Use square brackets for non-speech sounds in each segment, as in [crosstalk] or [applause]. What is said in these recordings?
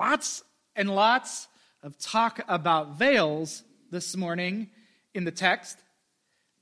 Lots and lots of talk about veils this morning in the text.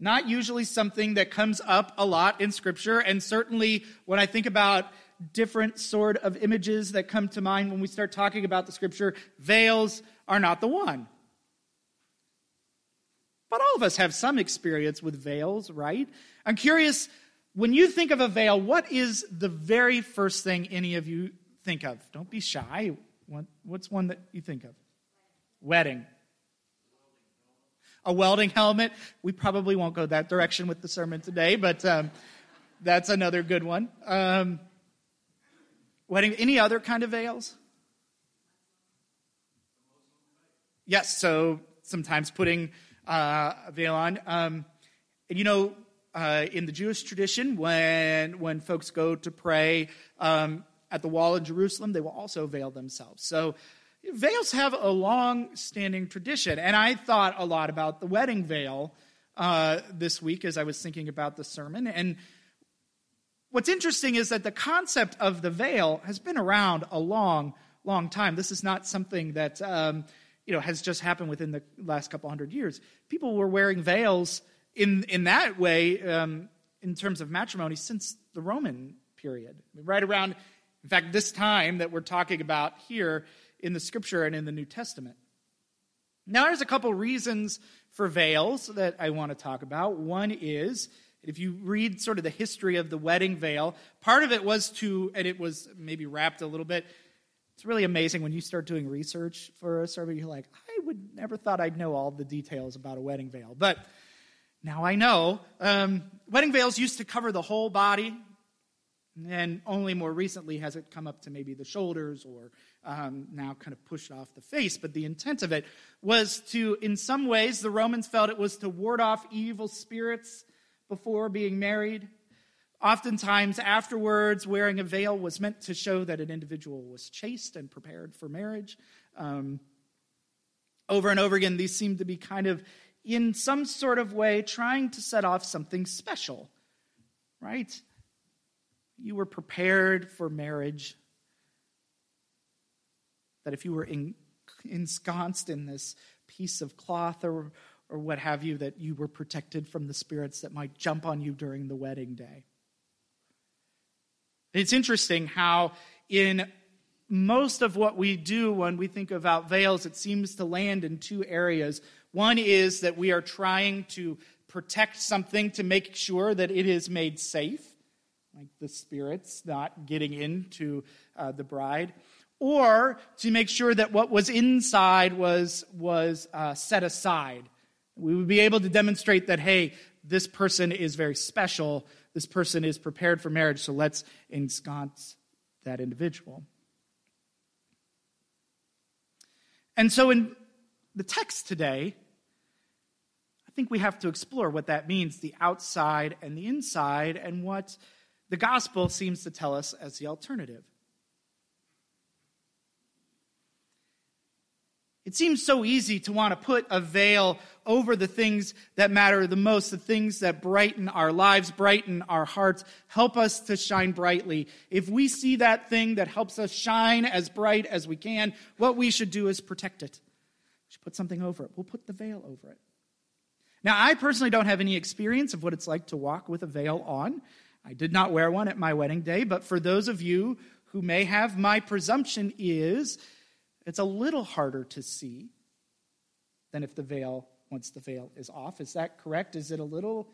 Not usually something that comes up a lot in Scripture, and certainly when I think about different sort of images that come to mind when we start talking about the Scripture, veils are not the one. But all of us have some experience with veils, right? I'm curious, when you think of a veil, what is the very first thing any of you think of? Don't be shy. What's one that you think of? Wedding. A welding helmet. We probably won't go that direction with the sermon today, but um, that's another good one. Um, wedding. Any other kind of veils? Yes. So sometimes putting uh, a veil on. Um, and you know, uh, in the Jewish tradition, when when folks go to pray um, at the wall in Jerusalem, they will also veil themselves. So veils have a long-standing tradition, and I thought a lot about the wedding veil uh, this week as I was thinking about the sermon. And what's interesting is that the concept of the veil has been around a long, long time. This is not something that um, you know has just happened within the last couple hundred years. People were wearing veils in in that way um, in terms of matrimony since the Roman period, right around. In fact, this time that we're talking about here in the Scripture and in the New Testament. Now, there's a couple reasons for veils that I want to talk about. One is if you read sort of the history of the wedding veil, part of it was to, and it was maybe wrapped a little bit it's really amazing when you start doing research for a survey, you're like, I would never thought I'd know all the details about a wedding veil. But now I know. Um, wedding veils used to cover the whole body, and only more recently has it come up to maybe the shoulders or um, now kind of pushed off the face. But the intent of it was to, in some ways, the Romans felt it was to ward off evil spirits before being married. Oftentimes, afterwards, wearing a veil was meant to show that an individual was chaste and prepared for marriage. Um, over and over again, these seem to be kind of, in some sort of way, trying to set off something special, right? You were prepared for marriage. That if you were in, ensconced in this piece of cloth or, or what have you, that you were protected from the spirits that might jump on you during the wedding day. It's interesting how, in most of what we do when we think about veils, it seems to land in two areas. One is that we are trying to protect something to make sure that it is made safe, like the spirits not getting into uh, the bride, or to make sure that what was inside was, was uh, set aside. We would be able to demonstrate that, hey, this person is very special this person is prepared for marriage, so let's ensconce that individual. And so, in the text today, I think we have to explore what that means the outside and the inside, and what the gospel seems to tell us as the alternative. It seems so easy to want to put a veil over the things that matter the most, the things that brighten our lives, brighten our hearts, help us to shine brightly. If we see that thing that helps us shine as bright as we can, what we should do is protect it. We should put something over it. We'll put the veil over it. Now, I personally don't have any experience of what it's like to walk with a veil on. I did not wear one at my wedding day, but for those of you who may have, my presumption is it's a little harder to see than if the veil, once the veil is off. Is that correct? Is it a little.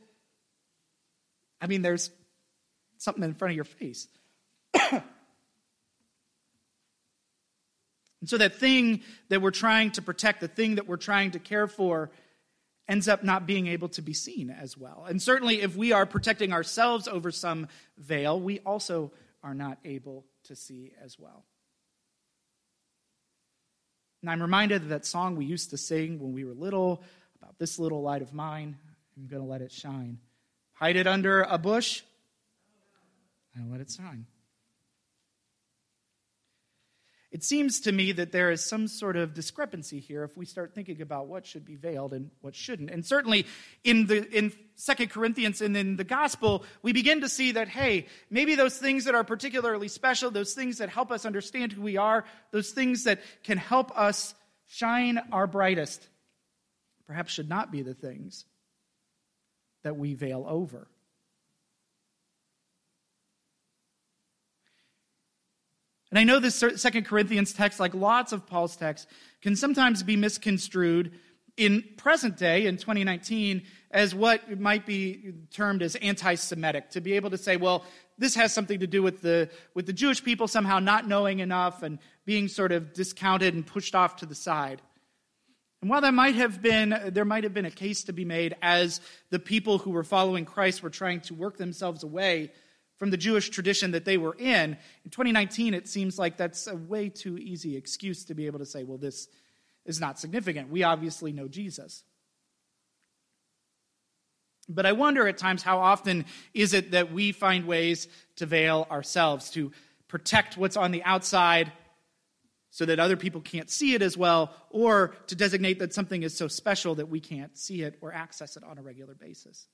I mean, there's something in front of your face. and [coughs] so that thing that we're trying to protect, the thing that we're trying to care for, ends up not being able to be seen as well. And certainly, if we are protecting ourselves over some veil, we also are not able to see as well. And I'm reminded of that song we used to sing when we were little about this little light of mine. I'm going to let it shine. Hide it under a bush and let it shine. It seems to me that there is some sort of discrepancy here if we start thinking about what should be veiled and what shouldn't. And certainly in the in 2 Corinthians and in the gospel, we begin to see that hey, maybe those things that are particularly special, those things that help us understand who we are, those things that can help us shine our brightest, perhaps should not be the things that we veil over. And I know this Second Corinthians text, like lots of Paul's texts, can sometimes be misconstrued in present day, in 2019, as what might be termed as anti Semitic. To be able to say, well, this has something to do with the, with the Jewish people somehow not knowing enough and being sort of discounted and pushed off to the side. And while that might have been, there might have been a case to be made as the people who were following Christ were trying to work themselves away from the Jewish tradition that they were in. In 2019, it seems like that's a way too easy excuse to be able to say, well, this is not significant. We obviously know Jesus. But I wonder at times how often is it that we find ways to veil ourselves, to protect what's on the outside so that other people can't see it as well, or to designate that something is so special that we can't see it or access it on a regular basis.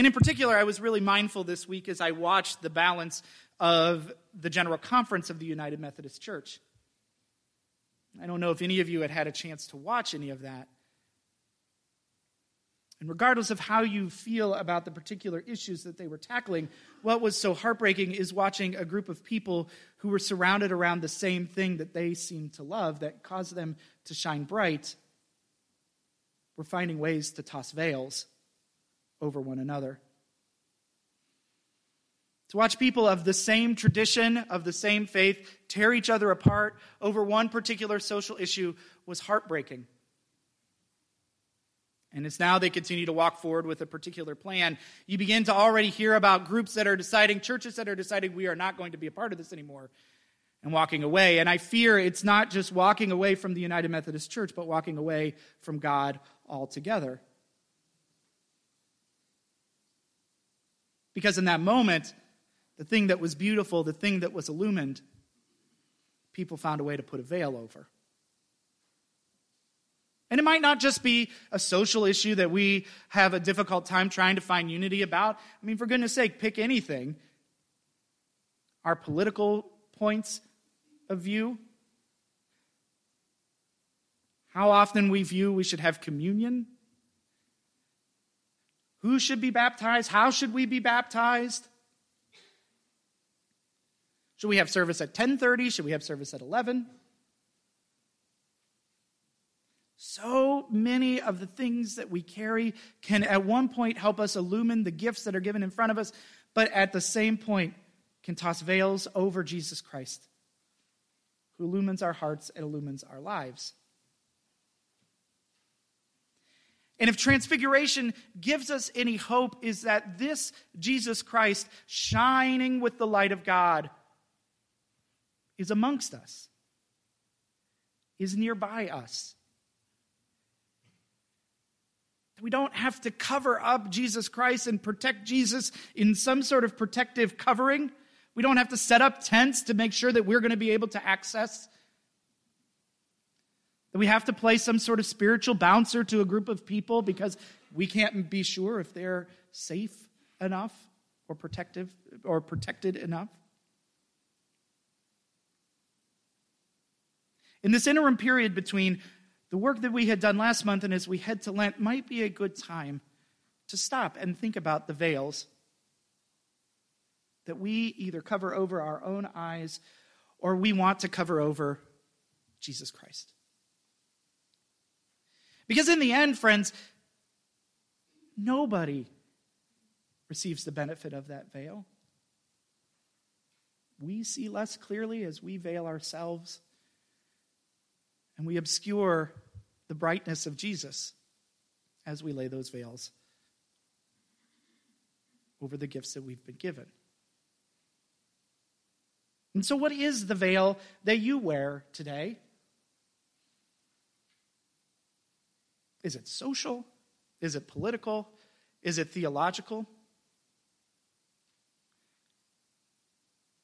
And in particular, I was really mindful this week as I watched the balance of the General Conference of the United Methodist Church. I don't know if any of you had had a chance to watch any of that. And regardless of how you feel about the particular issues that they were tackling, what was so heartbreaking is watching a group of people who were surrounded around the same thing that they seemed to love, that caused them to shine bright, were finding ways to toss veils over one another. To watch people of the same tradition, of the same faith, tear each other apart over one particular social issue was heartbreaking. And as now they continue to walk forward with a particular plan, you begin to already hear about groups that are deciding, churches that are deciding we are not going to be a part of this anymore and walking away. And I fear it's not just walking away from the United Methodist Church, but walking away from God altogether. Because in that moment, the thing that was beautiful, the thing that was illumined, people found a way to put a veil over. And it might not just be a social issue that we have a difficult time trying to find unity about. I mean, for goodness sake, pick anything. Our political points of view, how often we view we should have communion who should be baptized? How should we be baptized? Should we have service at 10:30? Should we have service at 11? So many of the things that we carry can at one point help us illumine the gifts that are given in front of us, but at the same point can toss veils over Jesus Christ, who illumines our hearts and illumines our lives. And if transfiguration gives us any hope, is that this Jesus Christ, shining with the light of God, is amongst us, is nearby us. We don't have to cover up Jesus Christ and protect Jesus in some sort of protective covering. We don't have to set up tents to make sure that we're going to be able to access that we have to play some sort of spiritual bouncer to a group of people because we can't be sure if they're safe enough or protective or protected enough. In this interim period between the work that we had done last month and as we head to Lent might be a good time to stop and think about the veils that we either cover over our own eyes or we want to cover over Jesus Christ. Because in the end, friends, nobody receives the benefit of that veil. We see less clearly as we veil ourselves, and we obscure the brightness of Jesus as we lay those veils over the gifts that we've been given. And so, what is the veil that you wear today? Is it social? Is it political? Is it theological?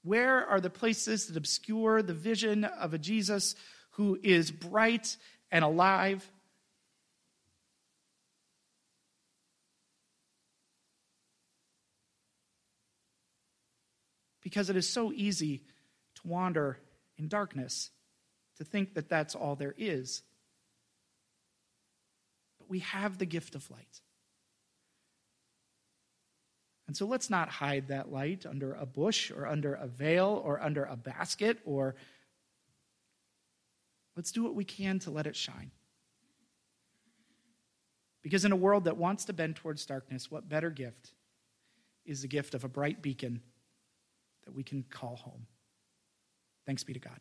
Where are the places that obscure the vision of a Jesus who is bright and alive? Because it is so easy to wander in darkness, to think that that's all there is. We have the gift of light. And so let's not hide that light under a bush or under a veil or under a basket or let's do what we can to let it shine. Because in a world that wants to bend towards darkness, what better gift is the gift of a bright beacon that we can call home? Thanks be to God.